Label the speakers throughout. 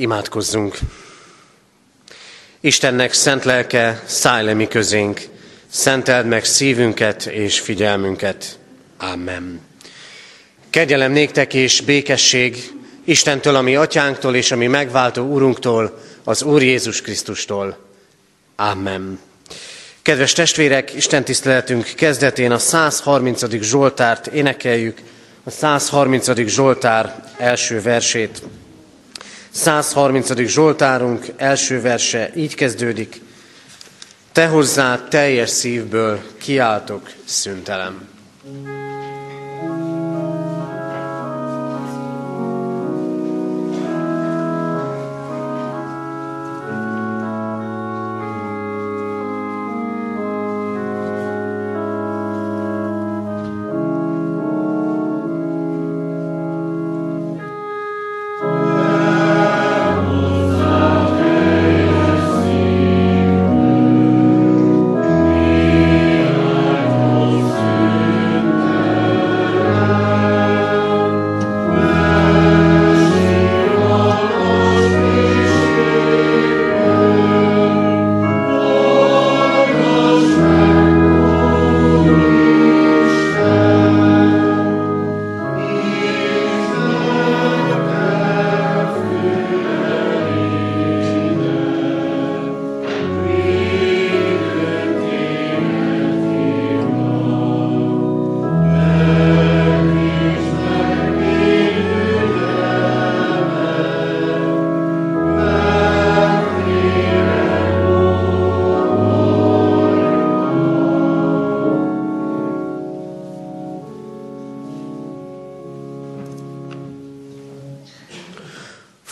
Speaker 1: Imádkozzunk! Istennek szent lelke, szállj le mi közénk, szenteld meg szívünket és figyelmünket. Amen. Kegyelem néktek és békesség Istentől, ami atyánktól és ami megváltó úrunktól, az Úr Jézus Krisztustól. Amen. Kedves testvérek, Isten tiszteletünk kezdetén a 130. Zsoltárt énekeljük, a 130. Zsoltár első versét. 130. Zsoltárunk első verse így kezdődik. Te hozzá teljes szívből kiáltok szüntelem.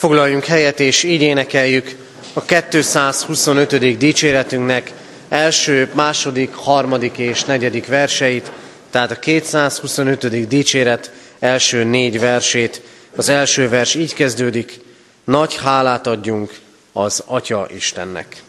Speaker 1: Foglaljunk helyet, és így énekeljük a 225. dicséretünknek első, második, harmadik és negyedik verseit, tehát a 225. dicséret első négy versét. Az első vers így kezdődik, nagy hálát adjunk az Atya Istennek.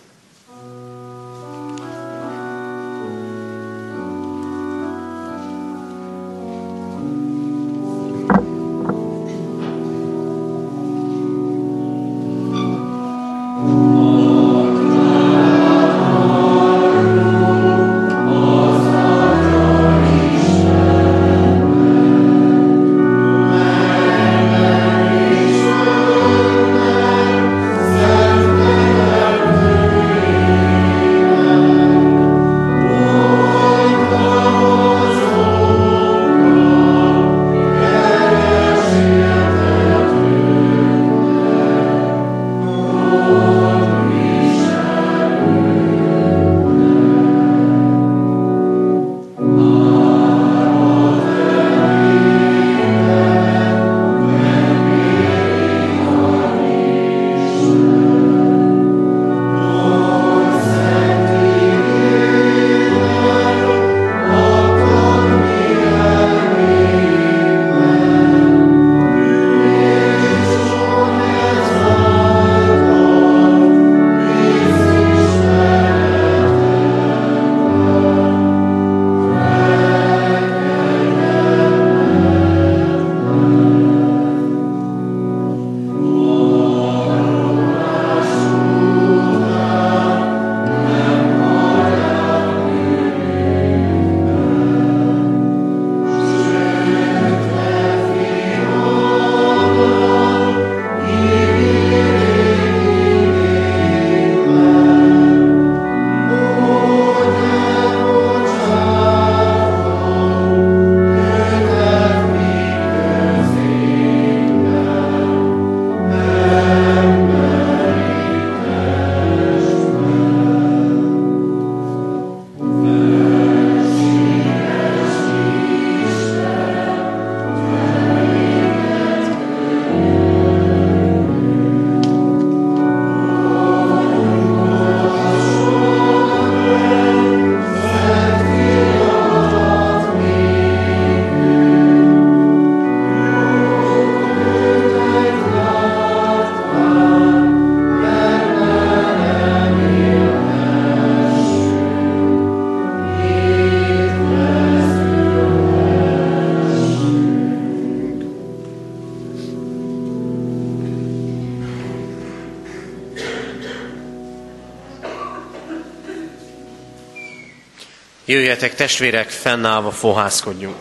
Speaker 1: Jöjjetek testvérek, fennállva fohászkodjunk.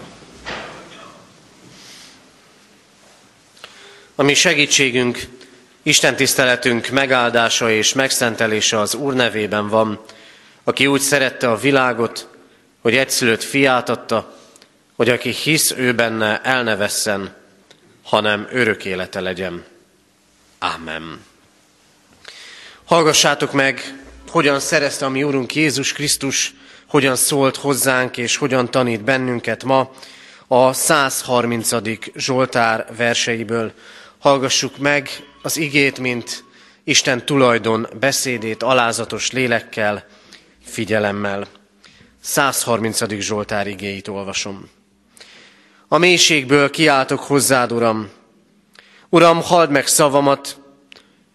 Speaker 1: A mi segítségünk, Isten tiszteletünk megáldása és megszentelése az Úr nevében van, aki úgy szerette a világot, hogy egyszülött fiát adta, hogy aki hisz ő benne, el ne vesszen, hanem örök élete legyen. Amen. Hallgassátok meg, hogyan szerezte a mi Úrunk Jézus Krisztus hogyan szólt hozzánk és hogyan tanít bennünket ma a 130. Zsoltár verseiből. Hallgassuk meg az igét, mint Isten tulajdon beszédét alázatos lélekkel, figyelemmel. 130. Zsoltár igéit olvasom. A mélységből kiáltok hozzád, Uram. Uram, halld meg szavamat,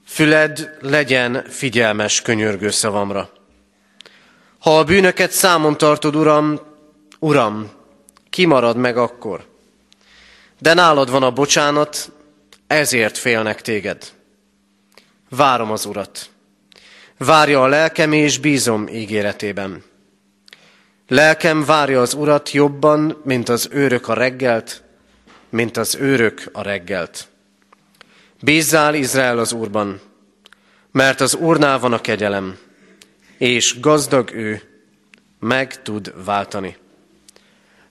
Speaker 1: füled legyen figyelmes könyörgő szavamra. Ha a bűnöket számon tartod, Uram, Uram, kimarad meg akkor. De nálad van a bocsánat, ezért félnek téged. Várom az Urat. Várja a lelkem, és bízom ígéretében. Lelkem várja az Urat jobban, mint az őrök a reggelt, mint az őrök a reggelt. Bízzál Izrael az Úrban, mert az Úrnál van a kegyelem, és gazdag ő, meg tud váltani.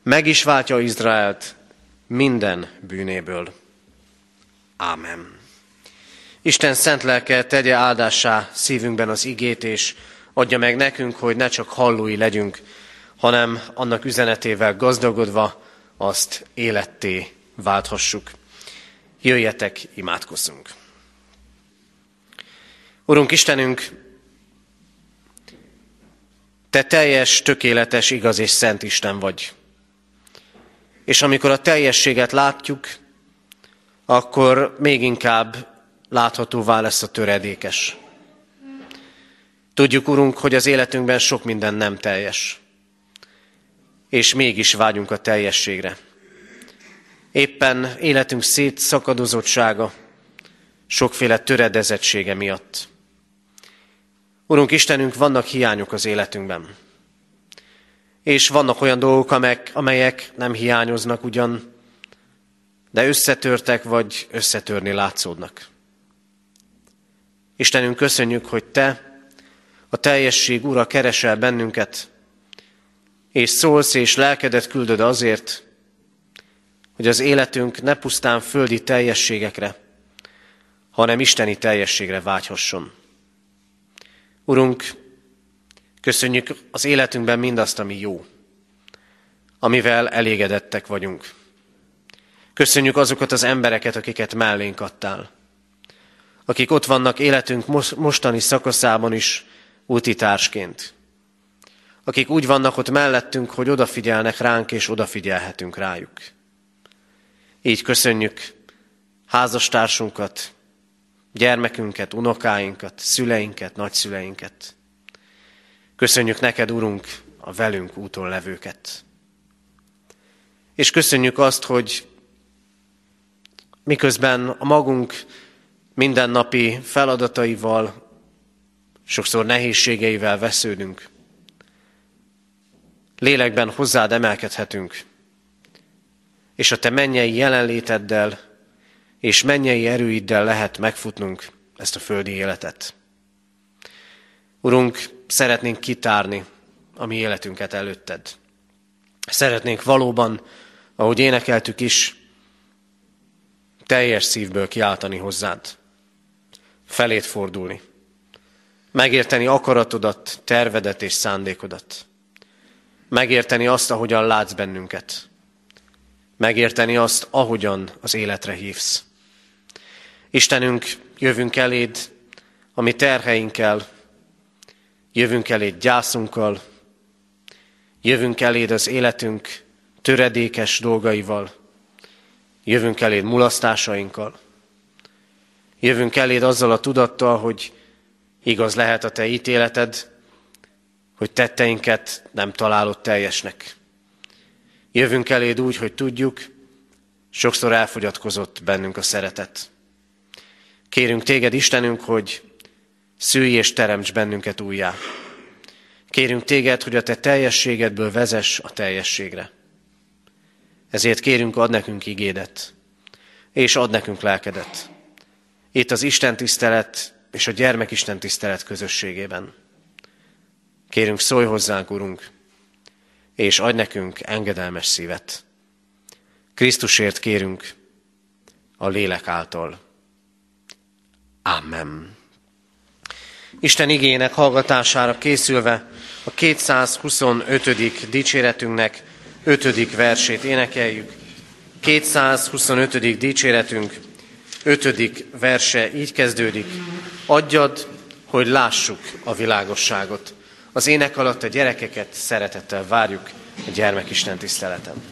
Speaker 1: Meg is váltja Izraelt minden bűnéből. Ámen. Isten szent lelke tegye áldássá szívünkben az igét, és adja meg nekünk, hogy ne csak hallói legyünk, hanem annak üzenetével gazdagodva azt életté válthassuk. Jöjjetek, imádkozzunk! Urunk Istenünk, te teljes, tökéletes, igaz és szent Isten vagy. És amikor a teljességet látjuk, akkor még inkább láthatóvá lesz a töredékes. Tudjuk, Urunk, hogy az életünkben sok minden nem teljes. És mégis vágyunk a teljességre. Éppen életünk szétszakadozottsága, sokféle töredezettsége miatt. Urunk Istenünk, vannak hiányok az életünkben. És vannak olyan dolgok, amelyek, amelyek nem hiányoznak ugyan, de összetörtek vagy összetörni látszódnak. Istenünk, köszönjük, hogy Te, a teljesség Ura keresel bennünket, és szólsz és lelkedet küldöd azért, hogy az életünk ne pusztán földi teljességekre, hanem isteni teljességre vágyhasson. Urunk, köszönjük az életünkben mindazt, ami jó, amivel elégedettek vagyunk. Köszönjük azokat az embereket, akiket mellénk adtál, akik ott vannak életünk mostani szakaszában is útitársként, akik úgy vannak ott mellettünk, hogy odafigyelnek ránk, és odafigyelhetünk rájuk. Így köszönjük házastársunkat, gyermekünket, unokáinkat, szüleinket, nagyszüleinket. Köszönjük neked, Urunk, a velünk úton levőket. És köszönjük azt, hogy miközben a magunk mindennapi feladataival, sokszor nehézségeivel vesződünk, lélekben hozzád emelkedhetünk, és a te mennyei jelenléteddel és mennyei erőiddel lehet megfutnunk ezt a földi életet. Urunk, szeretnénk kitárni a mi életünket előtted. Szeretnénk valóban, ahogy énekeltük is, teljes szívből kiáltani hozzád, felét fordulni, megérteni akaratodat, tervedet és szándékodat, megérteni azt, ahogyan látsz bennünket, megérteni azt, ahogyan az életre hívsz. Istenünk, jövünk eléd a mi terheinkkel, jövünk eléd gyászunkkal, jövünk eléd az életünk töredékes dolgaival, jövünk eléd mulasztásainkkal, jövünk eléd azzal a tudattal, hogy igaz lehet a te ítéleted, hogy tetteinket nem találod teljesnek. Jövünk eléd úgy, hogy tudjuk, sokszor elfogyatkozott bennünk a szeretet. Kérünk téged, Istenünk, hogy szülj és teremts bennünket újjá. Kérünk téged, hogy a te teljességedből vezess a teljességre. Ezért kérünk, ad nekünk igédet, és ad nekünk lelkedet. Itt az Isten tisztelet és a gyermekisten tisztelet közösségében. Kérünk, szólj hozzánk, Urunk, és adj nekünk engedelmes szívet. Krisztusért kérünk a lélek által. Amen. Isten igének hallgatására készülve a 225. dicséretünknek 5. versét énekeljük. 225. dicséretünk 5. verse így kezdődik. Adjad, hogy lássuk a világosságot. Az ének alatt a gyerekeket szeretettel várjuk a gyermekisten tiszteleten.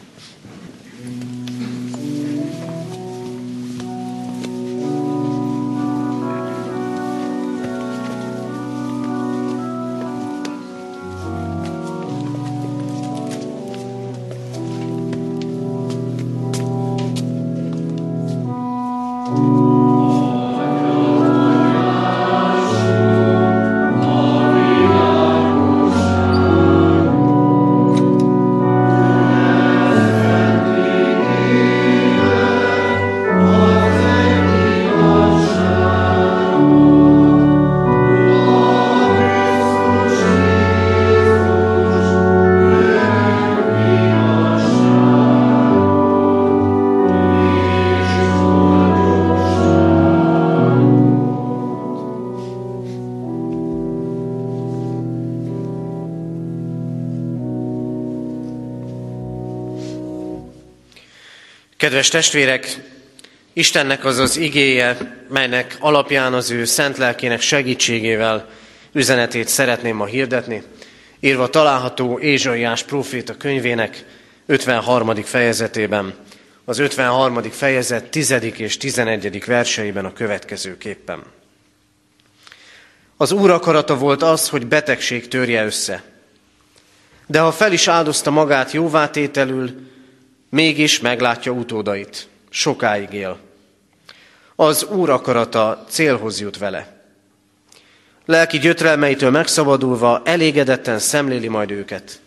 Speaker 1: Kedves testvérek, Istennek az az igéje, melynek alapján az ő szent lelkének segítségével üzenetét szeretném ma hirdetni, írva található Ézsaiás próféta könyvének 53. fejezetében, az 53. fejezet 10. és 11. verseiben a következőképpen. Az Úr akarata volt az, hogy betegség törje össze. De ha fel is áldozta magát jóvátételül, mégis meglátja utódait, sokáig él. Az Úr akarata célhoz jut vele. Lelki gyötrelmeitől megszabadulva elégedetten szemléli majd őket.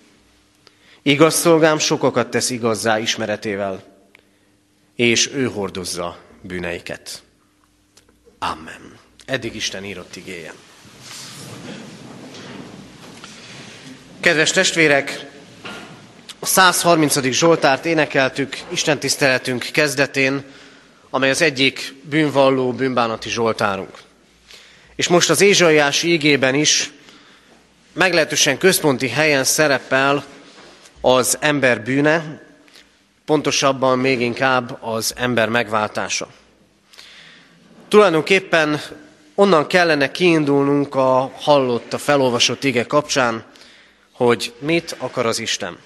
Speaker 1: Igaz szolgám sokakat tesz igazzá ismeretével, és ő hordozza bűneiket. Amen. Eddig Isten írott igéje. Kedves testvérek, a 130. Zsoltárt énekeltük Isten tiszteletünk kezdetén, amely az egyik bűnvalló, bűnbánati Zsoltárunk. És most az Ézsaiási ígében is meglehetősen központi helyen szerepel az ember bűne, pontosabban még inkább az ember megváltása. Tulajdonképpen onnan kellene kiindulnunk a hallott, a felolvasott ige kapcsán, hogy mit akar az Isten.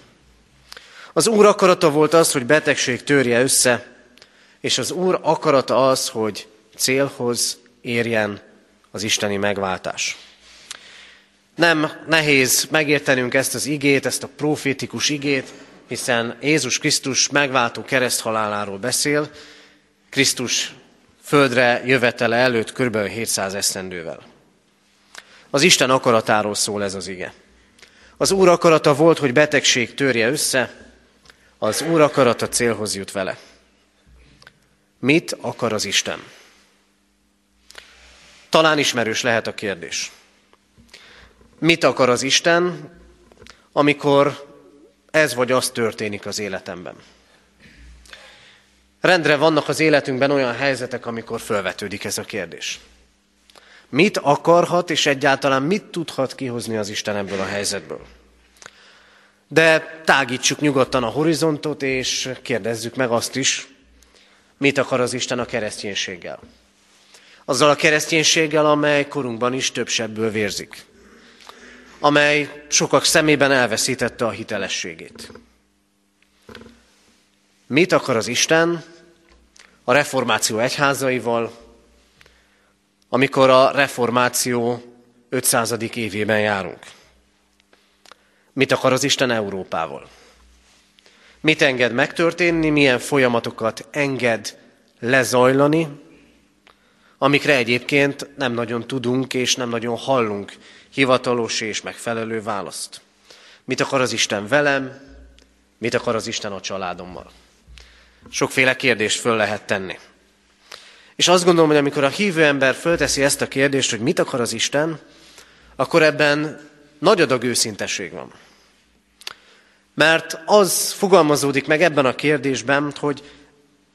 Speaker 1: Az Úr akarata volt az, hogy betegség törje össze, és az Úr akarata az, hogy célhoz érjen az isteni megváltás. Nem nehéz megértenünk ezt az igét, ezt a profétikus igét, hiszen Jézus Krisztus megváltó kereszthaláláról beszél, Krisztus földre jövetele előtt kb. 700 esztendővel. Az Isten akaratáról szól ez az ige. Az Úr akarata volt, hogy betegség törje össze, az Úr akarata célhoz jut vele. Mit akar az Isten? Talán ismerős lehet a kérdés. Mit akar az Isten, amikor ez vagy az történik az életemben? Rendre vannak az életünkben olyan helyzetek, amikor felvetődik ez a kérdés. Mit akarhat és egyáltalán mit tudhat kihozni az Isten ebből a helyzetből? De tágítsuk nyugodtan a horizontot, és kérdezzük meg azt is, mit akar az Isten a kereszténységgel. Azzal a kereszténységgel, amely korunkban is több sebből vérzik. Amely sokak szemében elveszítette a hitelességét. Mit akar az Isten a reformáció egyházaival, amikor a reformáció 500. évében járunk? Mit akar az Isten Európával? Mit enged megtörténni, milyen folyamatokat enged lezajlani, amikre egyébként nem nagyon tudunk és nem nagyon hallunk hivatalos és megfelelő választ. Mit akar az Isten velem, mit akar az Isten a családommal? Sokféle kérdést föl lehet tenni. És azt gondolom, hogy amikor a hívő ember fölteszi ezt a kérdést, hogy mit akar az Isten, akkor ebben nagy adag őszinteség van. Mert az fogalmazódik meg ebben a kérdésben, hogy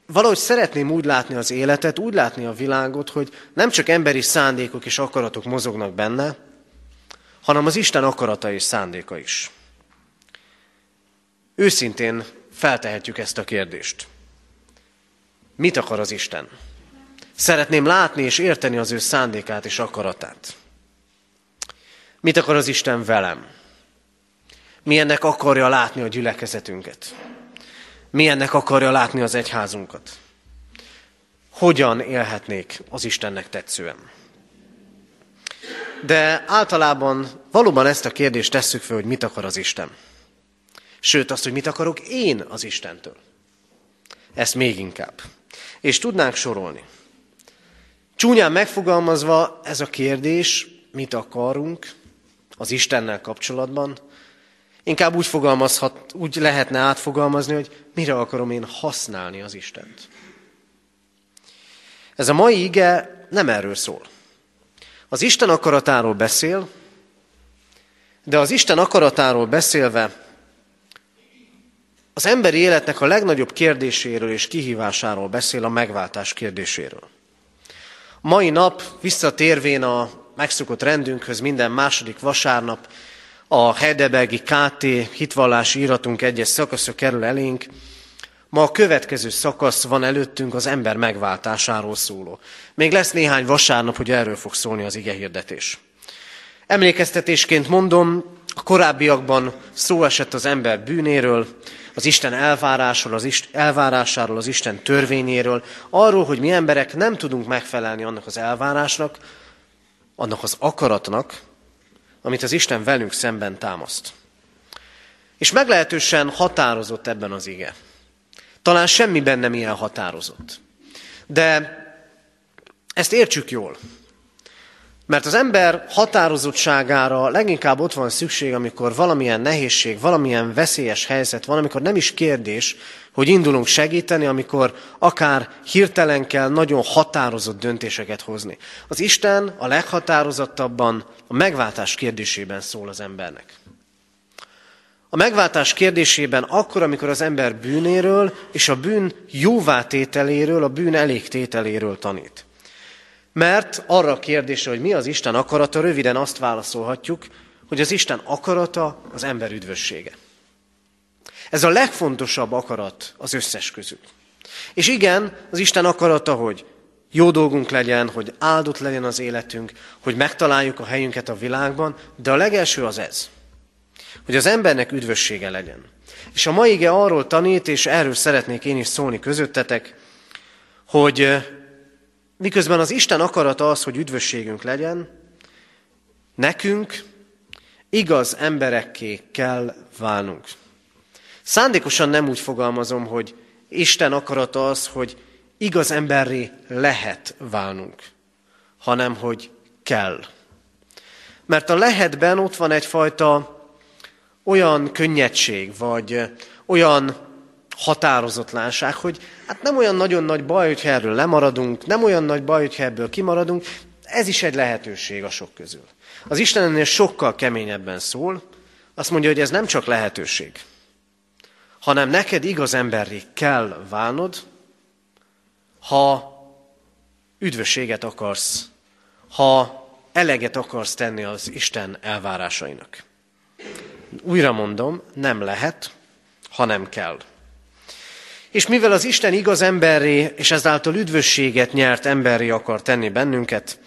Speaker 1: valahogy szeretném úgy látni az életet, úgy látni a világot, hogy nem csak emberi szándékok és akaratok mozognak benne, hanem az Isten akarata és szándéka is. Őszintén feltehetjük ezt a kérdést. Mit akar az Isten? Szeretném látni és érteni az ő szándékát és akaratát. Mit akar az Isten velem? Milyennek akarja látni a gyülekezetünket? Milyennek akarja látni az egyházunkat? Hogyan élhetnék az Istennek tetszően? De általában valóban ezt a kérdést tesszük fel, hogy mit akar az Isten. Sőt, azt, hogy mit akarok én az Istentől. Ezt még inkább. És tudnánk sorolni. Csúnyán megfogalmazva ez a kérdés, mit akarunk az Istennel kapcsolatban, inkább úgy fogalmazhat, úgy lehetne átfogalmazni, hogy mire akarom én használni az Istent. Ez a mai ige nem erről szól. Az Isten akaratáról beszél, de az Isten akaratáról beszélve az emberi életnek a legnagyobb kérdéséről és kihívásáról beszél a megváltás kérdéséről. Mai nap visszatérvén a megszokott rendünkhöz minden második vasárnap a Heidelbergi KT hitvallási iratunk egyes szakasza kerül elénk. Ma a következő szakasz van előttünk az ember megváltásáról szóló. Még lesz néhány vasárnap, hogy erről fog szólni az ige hirdetés. Emlékeztetésként mondom, a korábbiakban szó esett az ember bűnéről, az Isten elvárásról, az Isten, elvárásáról, az Isten törvényéről, arról, hogy mi emberek nem tudunk megfelelni annak az elvárásnak, annak az akaratnak, amit az Isten velünk szemben támaszt. És meglehetősen határozott ebben az ige. Talán semmiben nem ilyen határozott. De ezt értsük jól. Mert az ember határozottságára leginkább ott van szükség, amikor valamilyen nehézség, valamilyen veszélyes helyzet van, amikor nem is kérdés, hogy indulunk segíteni, amikor akár hirtelen kell nagyon határozott döntéseket hozni. Az Isten a leghatározottabban a megváltás kérdésében szól az embernek. A megváltás kérdésében akkor, amikor az ember bűnéről és a bűn jóvátételéről, a bűn elégtételéről tanít. Mert arra a kérdésre, hogy mi az Isten akarata, röviden azt válaszolhatjuk, hogy az Isten akarata az ember üdvössége. Ez a legfontosabb akarat az összes közül. És igen, az Isten akarata, hogy jó dolgunk legyen, hogy áldott legyen az életünk, hogy megtaláljuk a helyünket a világban, de a legelső az ez, hogy az embernek üdvössége legyen. És a mai ige arról tanít, és erről szeretnék én is szólni közöttetek, hogy miközben az Isten akarata az, hogy üdvösségünk legyen, nekünk igaz emberekké kell válnunk. Szándékosan nem úgy fogalmazom, hogy Isten akarata az, hogy igaz emberré lehet válnunk, hanem hogy kell. Mert a lehetben ott van egyfajta olyan könnyedség, vagy olyan határozatlanság, hogy hát nem olyan nagyon nagy baj, hogyha erről lemaradunk, nem olyan nagy baj, hogyha ebből kimaradunk, ez is egy lehetőség a sok közül. Az Isten ennél sokkal keményebben szól, azt mondja, hogy ez nem csak lehetőség, hanem neked igaz emberré kell válnod, ha üdvösséget akarsz, ha eleget akarsz tenni az Isten elvárásainak. Újra mondom, nem lehet, hanem kell. És mivel az Isten igaz emberré, és ezáltal üdvösséget nyert emberré akar tenni bennünket,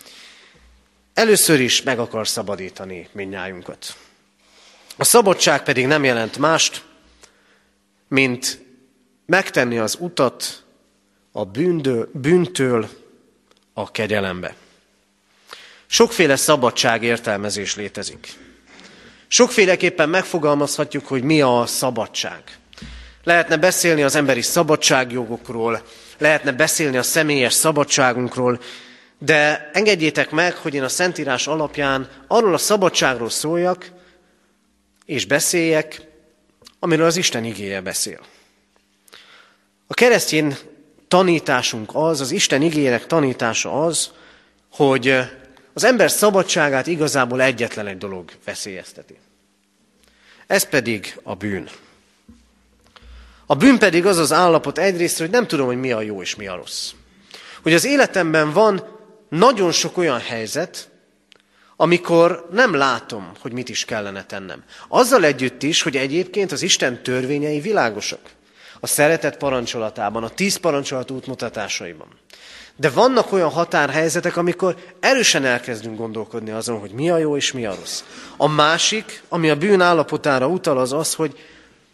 Speaker 1: először is meg akar szabadítani minnyájunkat. A szabadság pedig nem jelent mást, mint megtenni az utat a bűndől, bűntől a kegyelembe. Sokféle szabadság értelmezés létezik. Sokféleképpen megfogalmazhatjuk, hogy mi a szabadság. Lehetne beszélni az emberi szabadságjogokról, lehetne beszélni a személyes szabadságunkról, De engedjétek meg, hogy én a Szentírás alapján arról a szabadságról szóljak, és beszéljek, amiről az Isten igéje beszél. A keresztény tanításunk az, az Isten igényének tanítása az, hogy az ember szabadságát igazából egyetlen egy dolog veszélyezteti. Ez pedig a bűn. A bűn pedig az az állapot egyrészt, hogy nem tudom, hogy mi a jó és mi a rossz. Hogy az életemben van nagyon sok olyan helyzet, amikor nem látom, hogy mit is kellene tennem. Azzal együtt is, hogy egyébként az Isten törvényei világosak. A szeretet parancsolatában, a tíz parancsolat útmutatásaiban. De vannak olyan határhelyzetek, amikor erősen elkezdünk gondolkodni azon, hogy mi a jó és mi a rossz. A másik, ami a bűn állapotára utal, az az, hogy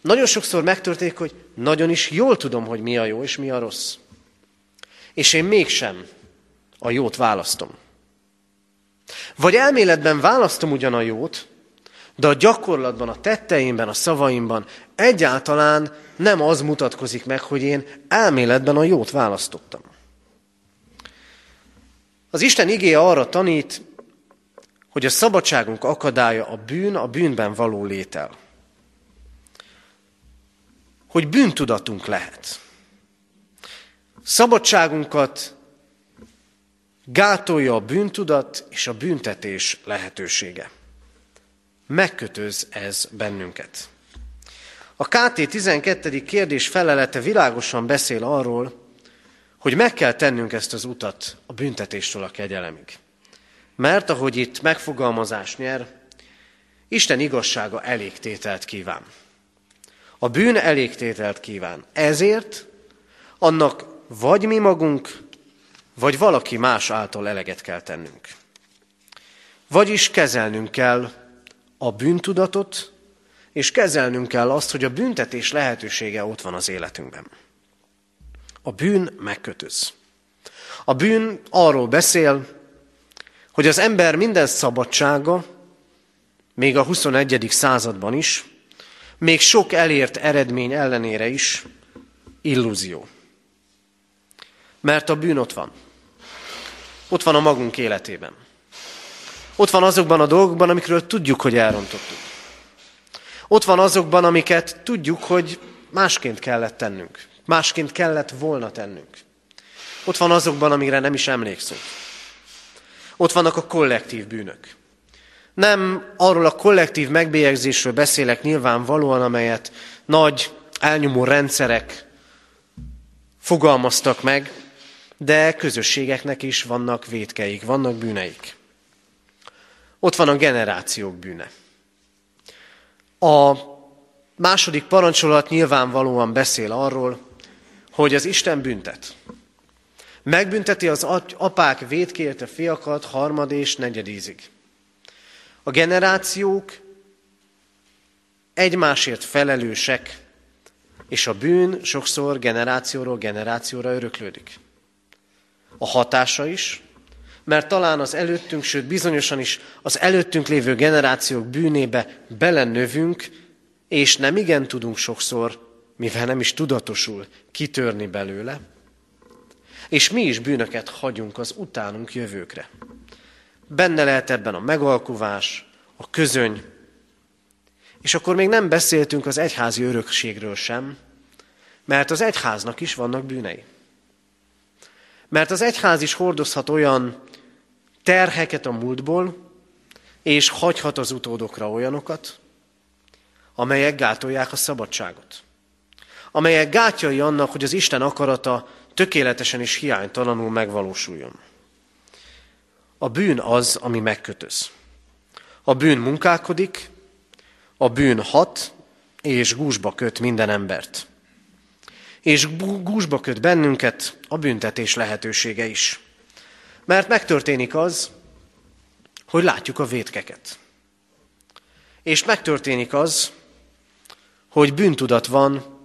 Speaker 1: nagyon sokszor megtörténik, hogy nagyon is jól tudom, hogy mi a jó és mi a rossz. És én mégsem a jót választom. Vagy elméletben választom ugyan a jót, de a gyakorlatban, a tetteimben, a szavaimban egyáltalán nem az mutatkozik meg, hogy én elméletben a jót választottam. Az Isten igéje arra tanít, hogy a szabadságunk akadálya a bűn, a bűnben való létel. Hogy bűntudatunk lehet. Szabadságunkat gátolja a bűntudat és a büntetés lehetősége. Megkötöz ez bennünket. A KT 12. kérdés felelete világosan beszél arról, hogy meg kell tennünk ezt az utat a büntetéstől a kegyelemig. Mert ahogy itt megfogalmazás nyer, Isten igazsága elégtételt kíván. A bűn elégtételt kíván. Ezért annak vagy mi magunk, vagy valaki más által eleget kell tennünk. Vagyis kezelnünk kell a bűntudatot, és kezelnünk kell azt, hogy a büntetés lehetősége ott van az életünkben. A bűn megkötöz. A bűn arról beszél, hogy az ember minden szabadsága, még a 21. században is, még sok elért eredmény ellenére is illúzió. Mert a bűn ott van. Ott van a magunk életében. Ott van azokban a dolgokban, amikről tudjuk, hogy elrontottuk. Ott van azokban, amiket tudjuk, hogy másként kellett tennünk. Másként kellett volna tennünk. Ott van azokban, amire nem is emlékszünk. Ott vannak a kollektív bűnök. Nem arról a kollektív megbélyegzésről beszélek nyilvánvalóan, amelyet nagy elnyomó rendszerek fogalmaztak meg, de közösségeknek is vannak védkeik, vannak bűneik. Ott van a generációk bűne. A második parancsolat nyilvánvalóan beszél arról, hogy az Isten büntet. Megbünteti az apák védkért a fiakat harmad és negyedízig. A generációk egymásért felelősek, és a bűn sokszor generációról generációra öröklődik. A hatása is, mert talán az előttünk, sőt bizonyosan is az előttünk lévő generációk bűnébe belenövünk, és nem igen tudunk sokszor mivel nem is tudatosul kitörni belőle, és mi is bűnöket hagyunk az utánunk jövőkre. Benne lehet ebben a megalkuvás, a közöny, és akkor még nem beszéltünk az egyházi örökségről sem, mert az egyháznak is vannak bűnei. Mert az egyház is hordozhat olyan terheket a múltból, és hagyhat az utódokra olyanokat, amelyek gátolják a szabadságot amelyek gátjai annak, hogy az Isten akarata tökéletesen és hiánytalanul megvalósuljon. A bűn az, ami megkötöz. A bűn munkálkodik, a bűn hat, és gúzsba köt minden embert. És gúzsba köt bennünket a büntetés lehetősége is. Mert megtörténik az, hogy látjuk a vétkeket. És megtörténik az, hogy bűntudat van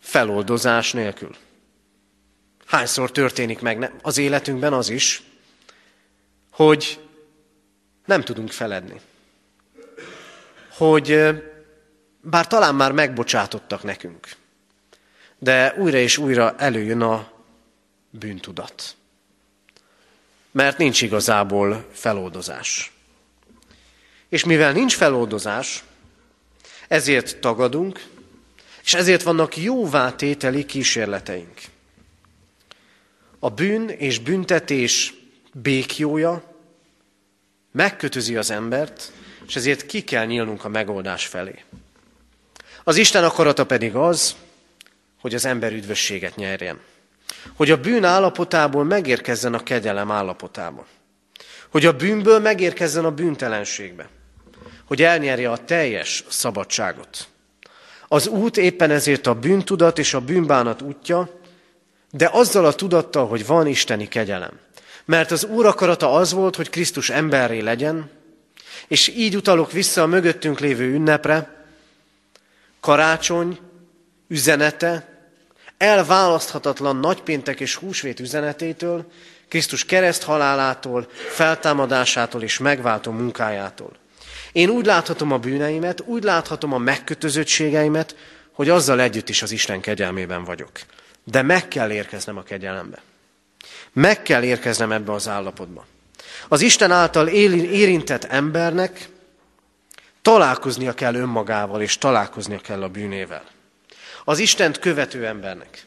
Speaker 1: feloldozás nélkül. Hányszor történik meg az életünkben az is, hogy nem tudunk feledni. Hogy bár talán már megbocsátottak nekünk, de újra és újra előjön a bűntudat. mert nincs igazából feloldozás. És mivel nincs feloldozás, ezért tagadunk, és ezért vannak jóvátételi kísérleteink. A bűn és büntetés békjója megkötözi az embert, és ezért ki kell nyílnunk a megoldás felé. Az Isten akarata pedig az, hogy az ember üdvösséget nyerjen. Hogy a bűn állapotából megérkezzen a kegyelem állapotába. Hogy a bűnből megérkezzen a bűntelenségbe. Hogy elnyerje a teljes szabadságot. Az út éppen ezért a bűntudat és a bűnbánat útja, de azzal a tudattal, hogy van isteni kegyelem. Mert az Úr akarata az volt, hogy Krisztus emberré legyen, és így utalok vissza a mögöttünk lévő ünnepre, karácsony üzenete, elválaszthatatlan nagypéntek és húsvét üzenetétől, Krisztus kereszt halálától, feltámadásától és megváltó munkájától. Én úgy láthatom a bűneimet, úgy láthatom a megkötözöttségeimet, hogy azzal együtt is az Isten kegyelmében vagyok. De meg kell érkeznem a kegyelembe. Meg kell érkeznem ebbe az állapotba. Az Isten által érintett embernek találkoznia kell önmagával, és találkoznia kell a bűnével. Az Istent követő embernek.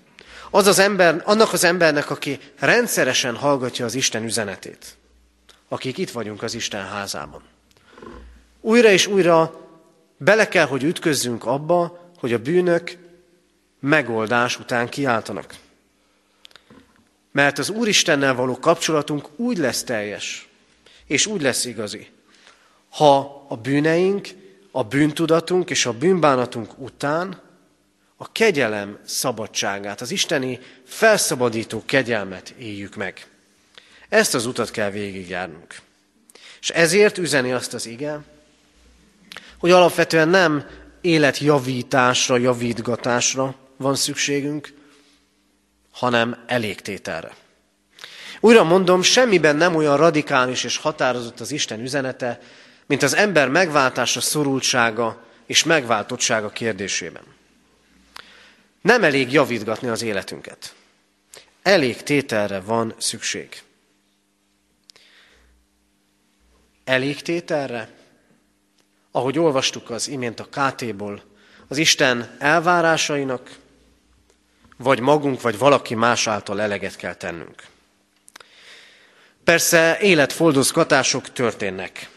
Speaker 1: Az az ember, annak az embernek, aki rendszeresen hallgatja az Isten üzenetét. Akik itt vagyunk az Isten házában. Újra és újra bele kell, hogy ütközzünk abba, hogy a bűnök megoldás után kiáltanak. Mert az Úristennel való kapcsolatunk úgy lesz teljes, és úgy lesz igazi, ha a bűneink, a bűntudatunk és a bűnbánatunk után a kegyelem szabadságát, az isteni felszabadító kegyelmet éljük meg. Ezt az utat kell végigjárnunk. És ezért üzeni azt az ige, hogy alapvetően nem életjavításra, javítgatásra van szükségünk, hanem elégtételre. Újra mondom, semmiben nem olyan radikális és határozott az Isten üzenete, mint az ember megváltása, szorultsága és megváltottsága kérdésében. Nem elég javítgatni az életünket. Elég tételre van szükség. Elég tételre, ahogy olvastuk az imént a KT-ból, az Isten elvárásainak, vagy magunk, vagy valaki más által eleget kell tennünk. Persze életfoldozgatások történnek.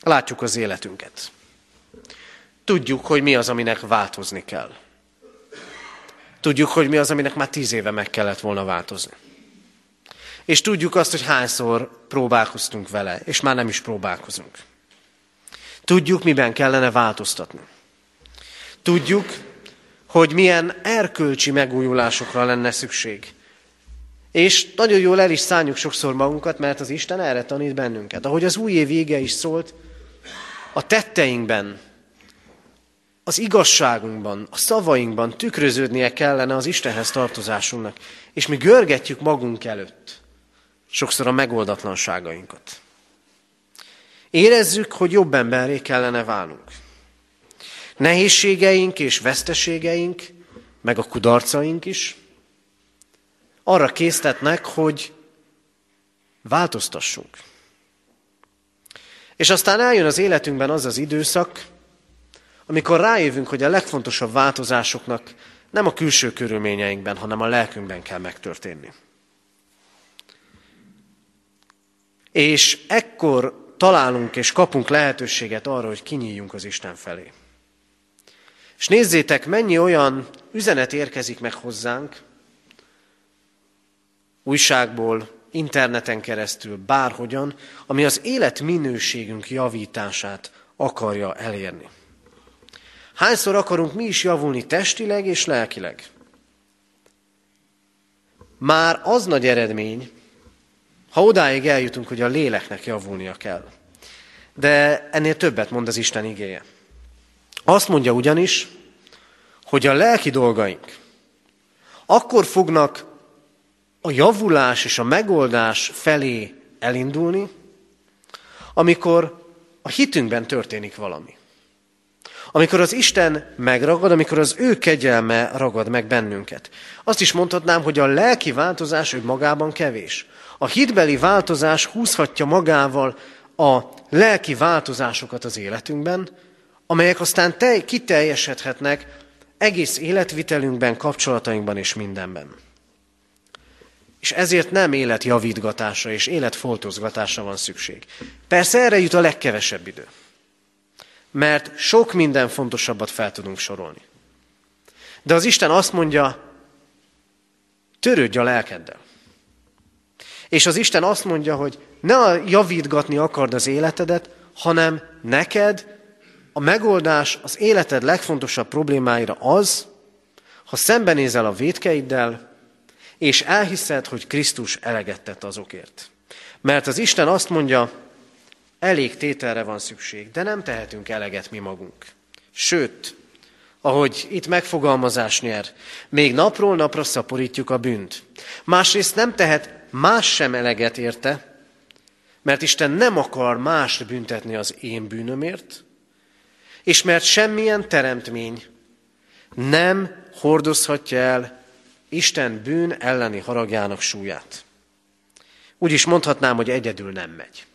Speaker 1: Látjuk az életünket. Tudjuk, hogy mi az, aminek változni kell. Tudjuk, hogy mi az, aminek már tíz éve meg kellett volna változni. És tudjuk azt, hogy hányszor próbálkoztunk vele, és már nem is próbálkozunk. Tudjuk, miben kellene változtatni. Tudjuk, hogy milyen erkölcsi megújulásokra lenne szükség. És nagyon jól el is szálljuk sokszor magunkat, mert az Isten erre tanít bennünket. Ahogy az új év vége is szólt, a tetteinkben, az igazságunkban, a szavainkban tükröződnie kellene az Istenhez tartozásunknak. És mi görgetjük magunk előtt sokszor a megoldatlanságainkat. Érezzük, hogy jobb emberré kellene válnunk. Nehézségeink és veszteségeink, meg a kudarcaink is arra késztetnek, hogy változtassunk. És aztán eljön az életünkben az az időszak, amikor rájövünk, hogy a legfontosabb változásoknak nem a külső körülményeinkben, hanem a lelkünkben kell megtörténni. És ekkor találunk és kapunk lehetőséget arra, hogy kinyíljunk az Isten felé. És nézzétek, mennyi olyan üzenet érkezik meg hozzánk, újságból, interneten keresztül, bárhogyan, ami az életminőségünk javítását akarja elérni. Hányszor akarunk mi is javulni testileg és lelkileg? Már az nagy eredmény, ha odáig eljutunk, hogy a léleknek javulnia kell. De ennél többet mond az Isten igéje. Azt mondja ugyanis, hogy a lelki dolgaink akkor fognak a javulás és a megoldás felé elindulni, amikor a hitünkben történik valami. Amikor az Isten megragad, amikor az ő kegyelme ragad meg bennünket. Azt is mondhatnám, hogy a lelki változás ő magában kevés. A hitbeli változás húzhatja magával a lelki változásokat az életünkben, amelyek aztán te, kiteljesedhetnek egész életvitelünkben, kapcsolatainkban és mindenben. És ezért nem életjavítgatásra és életfoltozgatásra van szükség. Persze erre jut a legkevesebb idő. Mert sok minden fontosabbat fel tudunk sorolni. De az Isten azt mondja, törődj a lelkeddel. És az Isten azt mondja, hogy ne javítgatni akard az életedet, hanem neked a megoldás az életed legfontosabb problémáira az, ha szembenézel a védkeiddel, és elhiszed, hogy Krisztus eleget tett azokért. Mert az Isten azt mondja, elég tételre van szükség, de nem tehetünk eleget mi magunk. Sőt, ahogy itt megfogalmazás nyer, még napról napra szaporítjuk a bűnt. Másrészt nem tehet más sem eleget érte, mert Isten nem akar más büntetni az én bűnömért, és mert semmilyen teremtmény nem hordozhatja el Isten bűn elleni haragjának súlyát. Úgy is mondhatnám, hogy egyedül nem megy.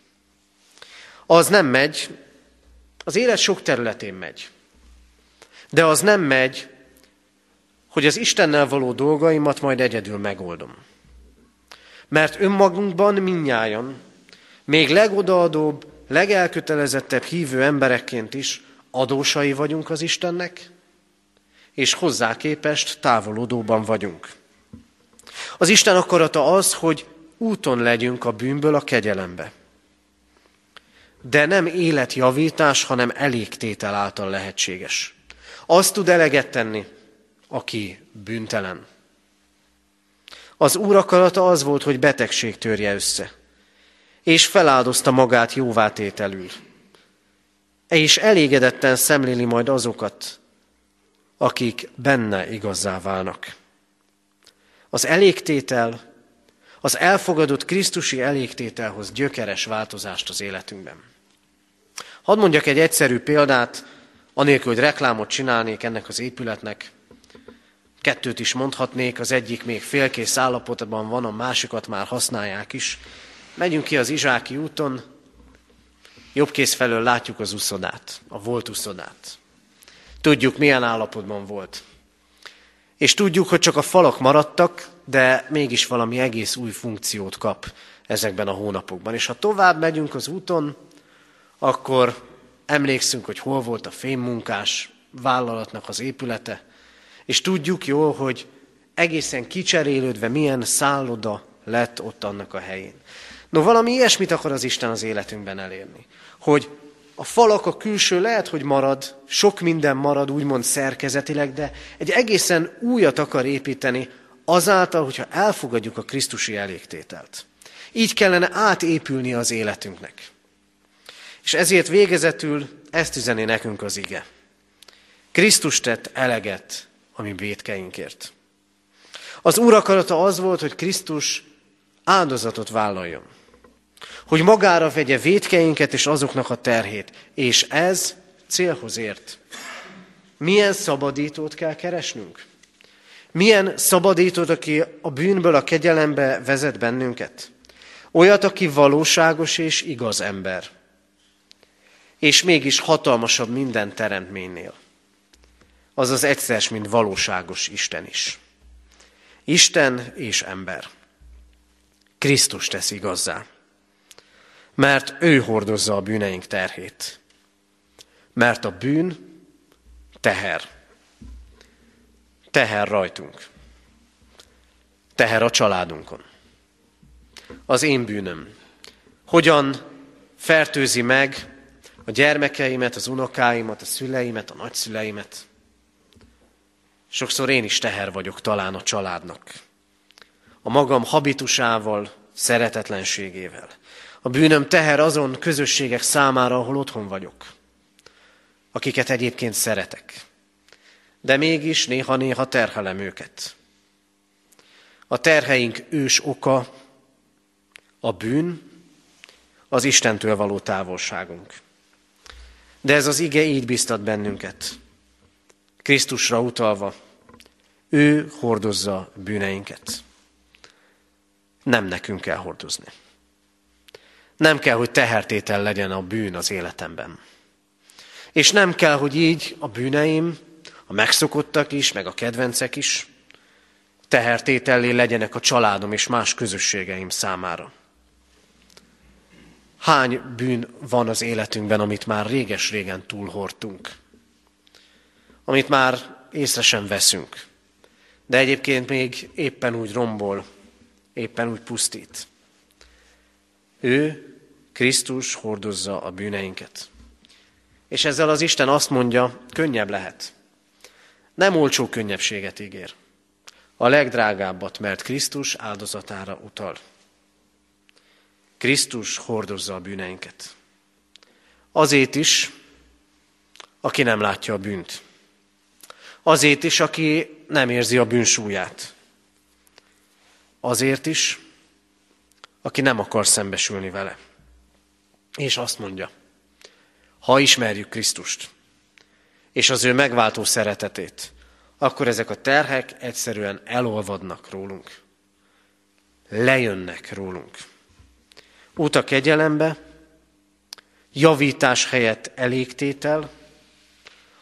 Speaker 1: Az nem megy, az élet sok területén megy. De az nem megy, hogy az Istennel való dolgaimat majd egyedül megoldom. Mert önmagunkban minnyájan, még legodaadóbb, legelkötelezettebb hívő emberekként is adósai vagyunk az Istennek, és hozzá képest távolodóban vagyunk. Az Isten akarata az, hogy úton legyünk a bűnből a kegyelembe. De nem életjavítás, hanem elégtétel által lehetséges. Azt tud eleget tenni, aki bűntelen. Az Úr akarata az volt, hogy betegség törje össze, és feláldozta magát jóvátételül, és elégedetten szemléli majd azokat, akik benne igazzá válnak. Az elégtétel, az elfogadott Krisztusi elégtételhoz gyökeres változást az életünkben. Hadd mondjak egy egyszerű példát, anélkül, hogy reklámot csinálnék ennek az épületnek. Kettőt is mondhatnék, az egyik még félkész állapotban van, a másikat már használják is. Megyünk ki az Izsáki úton, jobb kész felől látjuk az uszodát, a volt uszodát. Tudjuk, milyen állapotban volt. És tudjuk, hogy csak a falak maradtak, de mégis valami egész új funkciót kap ezekben a hónapokban. És ha tovább megyünk az úton, akkor emlékszünk, hogy hol volt a fémmunkás vállalatnak az épülete, és tudjuk jól, hogy egészen kicserélődve milyen szálloda lett ott annak a helyén. No, valami ilyesmit akar az Isten az életünkben elérni. Hogy a falak, a külső lehet, hogy marad, sok minden marad, úgymond szerkezetileg, de egy egészen újat akar építeni azáltal, hogyha elfogadjuk a Krisztusi elégtételt. Így kellene átépülni az életünknek. És ezért végezetül ezt üzeni nekünk az ige. Krisztus tett eleget a mi védkeinkért. Az Úr akarata az volt, hogy Krisztus áldozatot vállaljon hogy magára vegye védkeinket és azoknak a terhét. És ez célhoz ért. Milyen szabadítót kell keresnünk? Milyen szabadítót, aki a bűnből a kegyelembe vezet bennünket? Olyat, aki valóságos és igaz ember. És mégis hatalmasabb minden teremtménynél. Azaz egyszer, mint valóságos Isten is. Isten és ember. Krisztus tesz igazzá mert ő hordozza a bűneink terhét. Mert a bűn teher. Teher rajtunk. Teher a családunkon. Az én bűnöm. Hogyan fertőzi meg a gyermekeimet, az unokáimat, a szüleimet, a nagyszüleimet. Sokszor én is teher vagyok talán a családnak. A magam habitusával, szeretetlenségével. A bűnöm teher azon közösségek számára, ahol otthon vagyok, akiket egyébként szeretek. De mégis néha-néha terhelem őket. A terheink ős oka a bűn, az Istentől való távolságunk. De ez az ige így biztat bennünket. Krisztusra utalva, ő hordozza bűneinket. nem nekünk kell hordozni. Nem kell, hogy tehertétel legyen a bűn az életemben. És nem kell, hogy így a bűneim, a megszokottak is, meg a kedvencek is tehertétellé legyenek a családom és más közösségeim számára. Hány bűn van az életünkben, amit már réges-régen túlhortunk? Amit már észre sem veszünk. De egyébként még éppen úgy rombol, éppen úgy pusztít. Ő, Krisztus hordozza a bűneinket. És ezzel az Isten azt mondja, könnyebb lehet. Nem olcsó könnyebbséget ígér. A legdrágábbat, mert Krisztus áldozatára utal. Krisztus hordozza a bűneinket. Azért is, aki nem látja a bűnt. Azért is, aki nem érzi a bűnsúlyát. Azért is, aki nem akar szembesülni vele. És azt mondja, ha ismerjük Krisztust, és az ő megváltó szeretetét, akkor ezek a terhek egyszerűen elolvadnak rólunk. Lejönnek rólunk. Út a kegyelembe, javítás helyett elégtétel,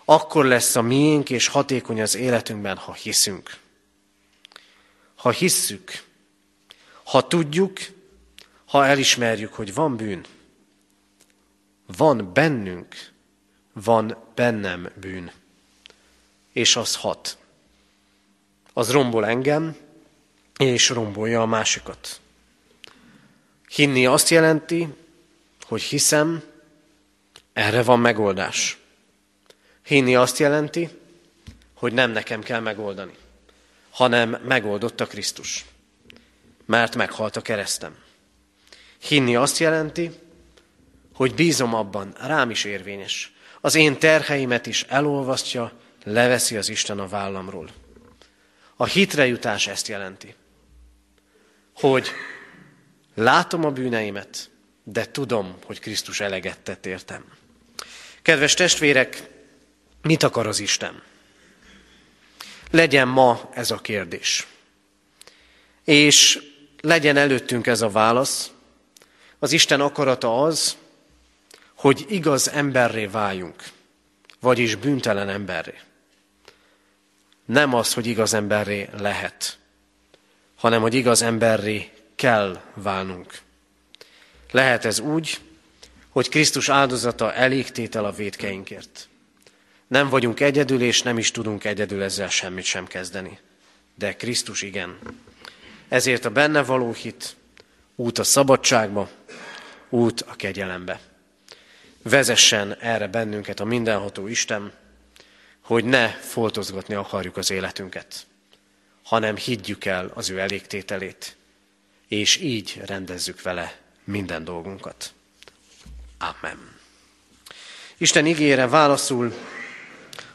Speaker 1: akkor lesz a miénk és hatékony az életünkben, ha hiszünk. Ha hisszük, ha tudjuk, ha elismerjük, hogy van bűn, van bennünk, van bennem bűn, és az hat. Az rombol engem, és rombolja a másikat. Hinni azt jelenti, hogy hiszem, erre van megoldás. Hinni azt jelenti, hogy nem nekem kell megoldani, hanem megoldotta Krisztus, mert meghalt a keresztem. Hinni azt jelenti, hogy bízom abban, rám is érvényes. Az én terheimet is elolvasztja, leveszi az Isten a vállamról. A hitre jutás ezt jelenti, hogy látom a bűneimet, de tudom, hogy Krisztus eleget tett értem. Kedves testvérek, mit akar az Isten? Legyen ma ez a kérdés. És legyen előttünk ez a válasz. Az Isten akarata az, hogy igaz emberré váljunk, vagyis bűntelen emberré. Nem az, hogy igaz emberré lehet, hanem hogy igaz emberré kell válnunk. Lehet ez úgy, hogy Krisztus áldozata elégtétel a védkeinkért. Nem vagyunk egyedül, és nem is tudunk egyedül ezzel semmit sem kezdeni. De Krisztus igen. Ezért a benne való hit út a szabadságba, út a kegyelembe. Vezessen erre bennünket a mindenható Isten, hogy ne foltozgatni akarjuk az életünket, hanem higgyük el az ő elégtételét, és így rendezzük vele minden dolgunkat. Amen. Isten ígére válaszul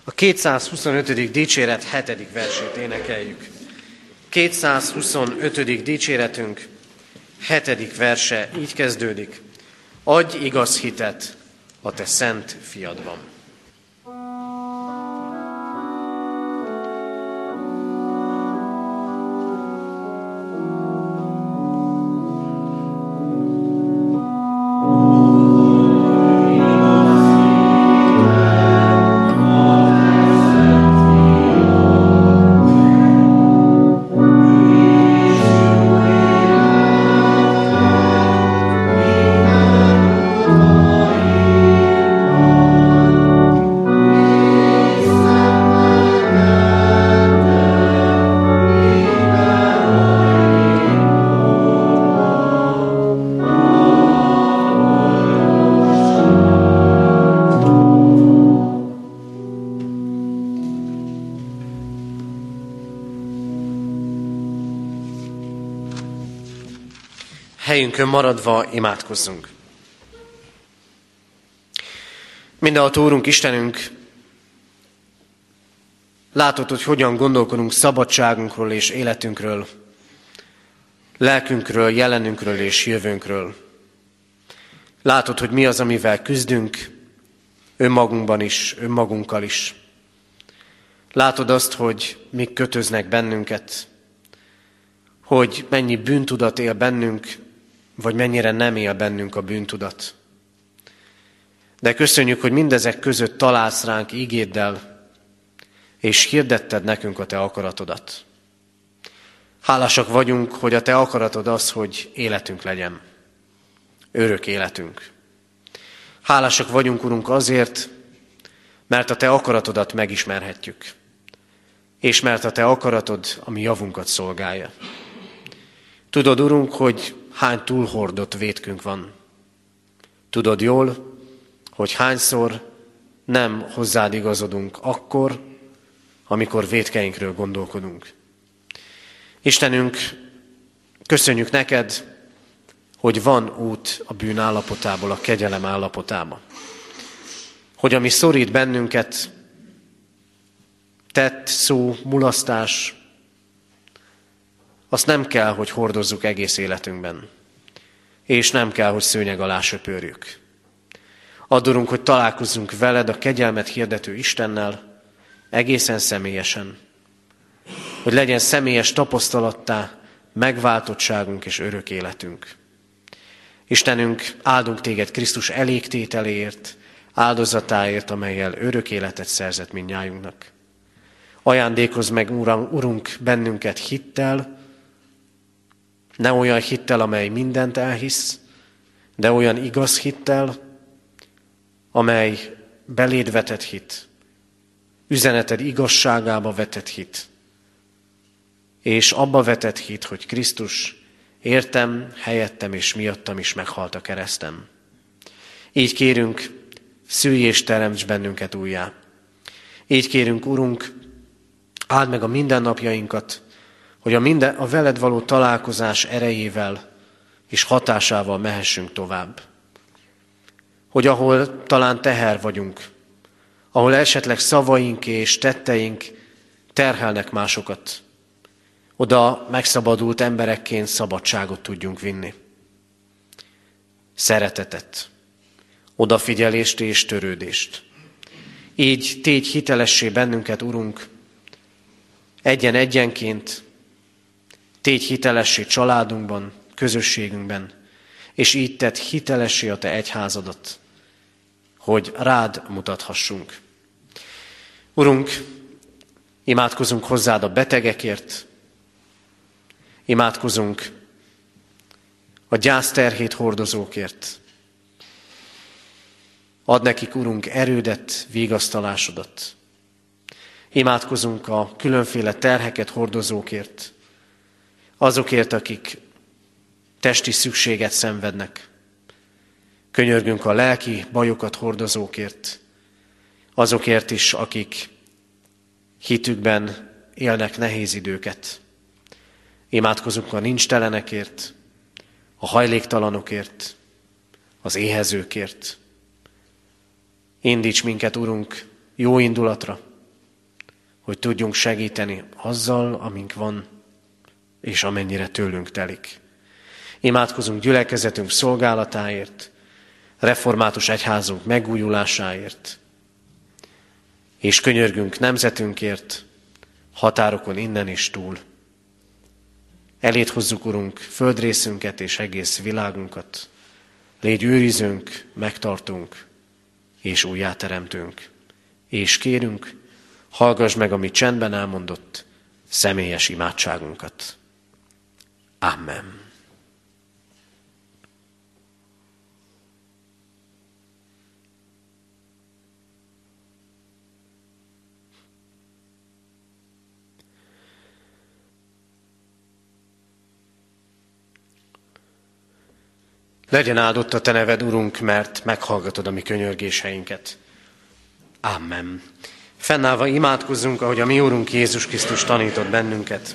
Speaker 1: a 225. dicséret 7. versét énekeljük. 225. dicséretünk 7. verse így kezdődik. Adj igaz hitet a te szent fiadban. Helyünkön maradva imádkozzunk. Mindenható Úrunk, Istenünk, látod, hogy hogyan gondolkodunk szabadságunkról és életünkről, lelkünkről, jelenünkről és jövőnkről. Látod, hogy mi az, amivel küzdünk, önmagunkban is, önmagunkkal is. Látod azt, hogy mik kötöznek bennünket, hogy mennyi bűntudat él bennünk, vagy mennyire nem él bennünk a bűntudat. De köszönjük, hogy mindezek között találsz ránk ígéddel, és hirdetted nekünk a Te akaratodat. Hálásak vagyunk, hogy a Te akaratod az, hogy életünk legyen. Örök életünk. Hálásak vagyunk, Urunk, azért, mert a Te akaratodat megismerhetjük, és mert a Te akaratod a mi javunkat szolgálja. Tudod, Urunk, hogy hány túlhordott vétkünk van. Tudod jól, hogy hányszor nem hozzád igazodunk akkor, amikor vétkeinkről gondolkodunk. Istenünk, köszönjük neked, hogy van út a bűn állapotából a kegyelem állapotába. Hogy ami szorít bennünket, tett, szó, mulasztás, azt nem kell, hogy hordozzuk egész életünkben. És nem kell, hogy szőnyeg alá söpörjük. Adorunk, hogy találkozzunk veled, a kegyelmet hirdető Istennel, egészen személyesen. Hogy legyen személyes tapasztalattá megváltottságunk és örök életünk. Istenünk, áldunk téged Krisztus elégtételéért, áldozatáért, amelyel örök életet szerzett minnyájunknak. Ajándékozz meg, Urunk, bennünket hittel, ne olyan hittel, amely mindent elhisz, de olyan igaz hittel, amely beléd vetett hit, üzeneted igazságába vetett hit, és abba vetett hit, hogy Krisztus értem, helyettem és miattam is meghalt a keresztem. Így kérünk, szülj és teremts bennünket újjá. Így kérünk, Urunk, áld meg a mindennapjainkat, hogy a, minden, a veled való találkozás erejével és hatásával mehessünk tovább. Hogy ahol talán teher vagyunk, ahol esetleg szavaink és tetteink terhelnek másokat, oda megszabadult emberekként szabadságot tudjunk vinni. Szeretetet, odafigyelést és törődést. Így tégy hitelessé bennünket, Urunk, egyen-egyenként, Tégy hitelessé családunkban, közösségünkben, és így tett hitelessé a Te egyházadat, hogy rád mutathassunk. Urunk, imádkozunk hozzád a betegekért, imádkozunk a gyászterhét hordozókért. Ad nekik, Urunk, erődet, vigasztalásodat. Imádkozunk a különféle terheket hordozókért, azokért, akik testi szükséget szenvednek. Könyörgünk a lelki bajokat hordozókért, azokért is, akik hitükben élnek nehéz időket. Imádkozunk a nincs telenekért, a hajléktalanokért, az éhezőkért. Indíts minket, Urunk, jó indulatra, hogy tudjunk segíteni azzal, amink van, és amennyire tőlünk telik. Imádkozunk gyülekezetünk szolgálatáért, református egyházunk megújulásáért, és könyörgünk nemzetünkért, határokon innen is túl. Elét hozzuk, Urunk, földrészünket és egész világunkat. Légy őrizünk, megtartunk és újjáteremtünk. És kérünk, hallgass meg a mi csendben elmondott személyes imádságunkat. Amen. Legyen áldott a Te neved, Urunk, mert meghallgatod a mi könyörgéseinket. Amen. Fennállva imádkozzunk, ahogy a mi Úrunk Jézus Krisztus tanított bennünket.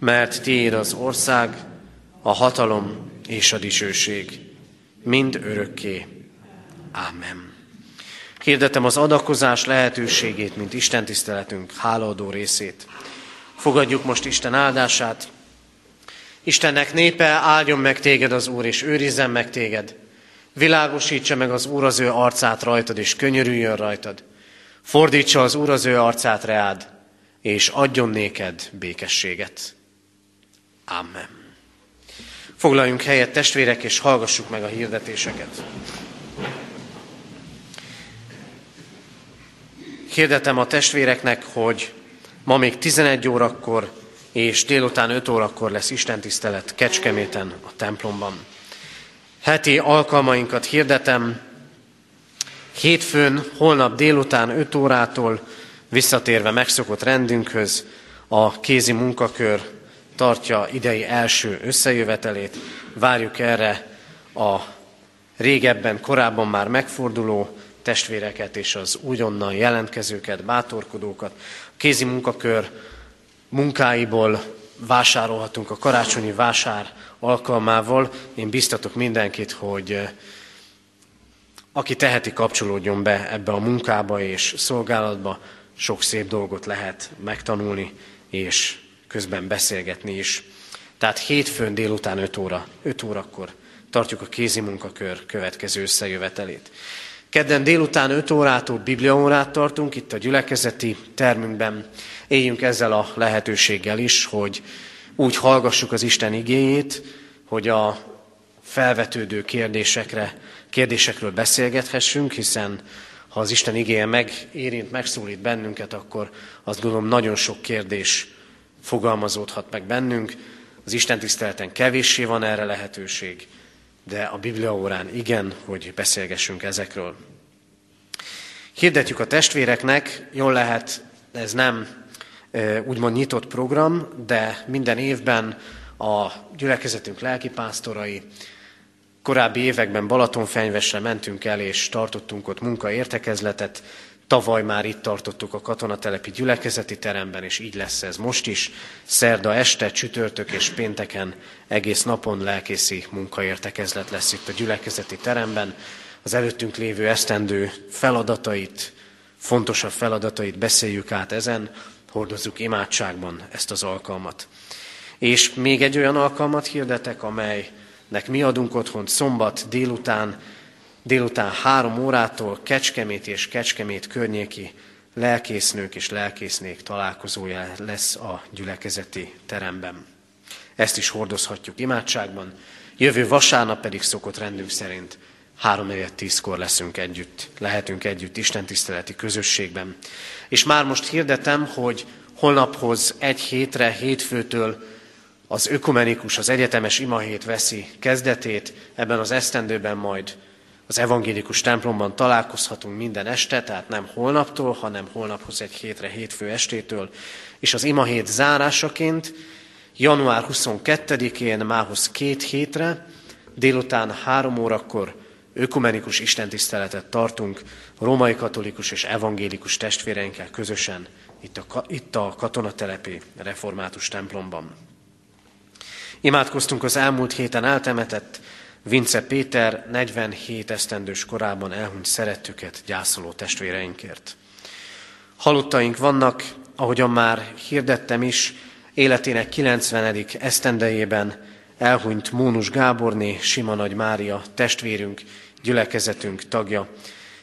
Speaker 1: mert tiéd az ország, a hatalom és a dicsőség, mind örökké. Ámen. Hirdetem az adakozás lehetőségét, mint Isten tiszteletünk hálaadó részét. Fogadjuk most Isten áldását. Istennek népe, áldjon meg téged az Úr, és őrizzen meg téged. Világosítsa meg az Úr az ő arcát rajtad, és könyörüljön rajtad. Fordítsa az Úr az ő arcát reád, és adjon néked békességet. Amen. Foglaljunk helyet, testvérek, és hallgassuk meg a hirdetéseket. Hirdetem a testvéreknek, hogy ma még 11 órakor és délután 5 órakor lesz istentisztelet Kecskeméten a templomban. Heti alkalmainkat hirdetem. Hétfőn, holnap délután 5 órától visszatérve megszokott rendünkhöz, a kézi munkakör tartja idei első összejövetelét. Várjuk erre a régebben, korábban már megforduló testvéreket és az újonnan jelentkezőket, bátorkodókat. A kézi munkakör munkáiból vásárolhatunk a karácsonyi vásár alkalmával. Én biztatok mindenkit, hogy eh, aki teheti, kapcsolódjon be ebbe a munkába és szolgálatba, sok szép dolgot lehet megtanulni, és közben beszélgetni is. Tehát hétfőn délután 5 óra, 5 órakor tartjuk a kézi munkakör következő összejövetelét. Kedden délután 5 órától bibliaórát tartunk itt a gyülekezeti termünkben. Éljünk ezzel a lehetőséggel is, hogy úgy hallgassuk az Isten igényét, hogy a felvetődő kérdésekre, kérdésekről beszélgethessünk, hiszen ha az Isten igéje megérint, megszólít bennünket, akkor azt gondolom nagyon sok kérdés fogalmazódhat meg bennünk. Az Isten tiszteleten kevéssé van erre lehetőség, de a Biblia órán igen, hogy beszélgessünk ezekről. Hirdetjük a testvéreknek, jól lehet, ez nem úgymond nyitott program, de minden évben a gyülekezetünk lelkipásztorai, korábbi években Balatonfenyvesre mentünk el, és tartottunk ott munkaértekezletet, Tavaly már itt tartottuk a katonatelepi gyülekezeti teremben, és így lesz ez most is. Szerda este, csütörtök és pénteken egész napon lelkészi munkaértekezlet lesz itt a gyülekezeti teremben. Az előttünk lévő esztendő feladatait, fontosabb feladatait beszéljük át ezen, hordozzuk imádságban ezt az alkalmat. És még egy olyan alkalmat hirdetek, amelynek mi adunk otthon szombat délután, délután három órától Kecskemét és Kecskemét környéki lelkésznők és lelkésznék találkozója lesz a gyülekezeti teremben. Ezt is hordozhatjuk imádságban. Jövő vasárnap pedig szokott rendünk szerint három tízkor leszünk együtt, lehetünk együtt Isten tiszteleti közösségben. És már most hirdetem, hogy holnaphoz egy hétre, hétfőtől az ökumenikus, az egyetemes imahét veszi kezdetét, ebben az esztendőben majd az evangélikus templomban találkozhatunk minden este, tehát nem holnaptól, hanem holnaphoz egy hétre, hétfő estétől, és az imahét zárásaként január 22-én mához két hétre, délután három órakor ökumenikus istentiszteletet tartunk római katolikus és evangélikus testvéreinkkel közösen itt a, itt a katonatelepi református templomban. Imádkoztunk az elmúlt héten eltemetett Vince Péter 47 esztendős korában elhunyt szerettüket gyászoló testvéreinkért. Halottaink vannak, ahogyan már hirdettem is, életének 90. esztendejében elhunyt Mónus Gáborné, Sima Nagy Mária testvérünk, gyülekezetünk tagja.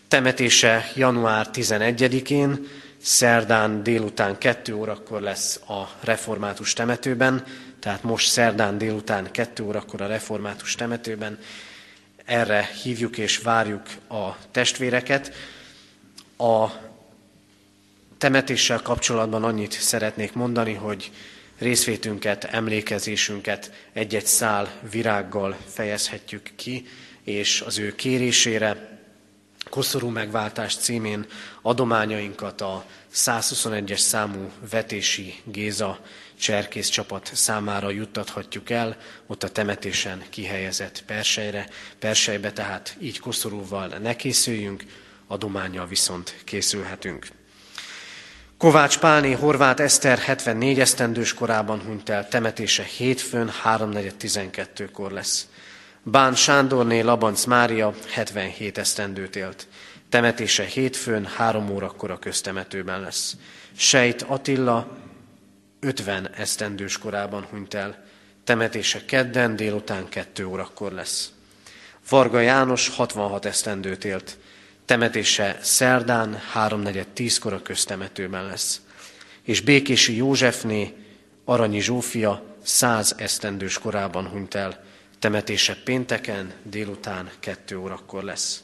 Speaker 1: Temetése január 11-én, szerdán délután 2 órakor lesz a református temetőben, tehát most szerdán délután 2 órakor a református temetőben. Erre hívjuk és várjuk a testvéreket. A temetéssel kapcsolatban annyit szeretnék mondani, hogy részvétünket, emlékezésünket egy-egy szál virággal fejezhetjük ki, és az ő kérésére Koszorú megváltás címén adományainkat a 121-es számú vetési Géza cserkész csapat számára juttathatjuk el, ott a temetésen kihelyezett persejre, persejbe, tehát így koszorúval ne készüljünk, adományjal viszont készülhetünk. Kovács Pálné Horváth Eszter 74 esztendős korában hunyt el, temetése hétfőn 3.4.12-kor lesz. Bán Sándorné Labanc Mária 77 esztendőt élt. Temetése hétfőn 3 órakor a köztemetőben lesz. Sejt Attila 50 esztendős korában hunyt el. Temetése kedden délután 2 órakor lesz. Varga János 66 esztendőt élt. Temetése szerdán 3.4.10-kor a köztemetőben lesz. És Békési Józsefné Aranyi Zsófia 100 esztendős korában hunyt el. Temetése pénteken délután 2 órakor lesz.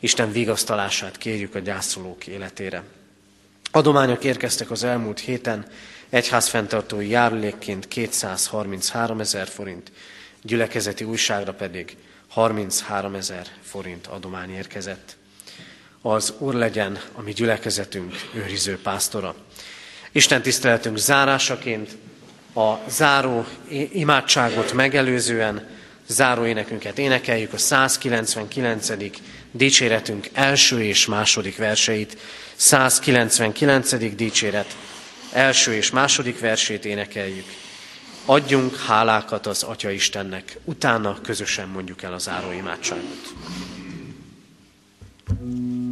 Speaker 1: Isten vigasztalását kérjük a gyászolók életére. Adományok érkeztek az elmúlt héten, egyházfenntartói járulékként 233 ezer forint, gyülekezeti újságra pedig 33 ezer forint adomány érkezett. Az Úr legyen a mi gyülekezetünk őriző pásztora. Isten tiszteletünk zárásaként a záró imádságot megelőzően záró énekünket énekeljük, a 199. dicséretünk első és második verseit. 199. dicséret első és második versét énekeljük. Adjunk hálákat az Atya Istennek, utána közösen mondjuk el az imádságot.
Speaker 2: Hűséges Jézusunk,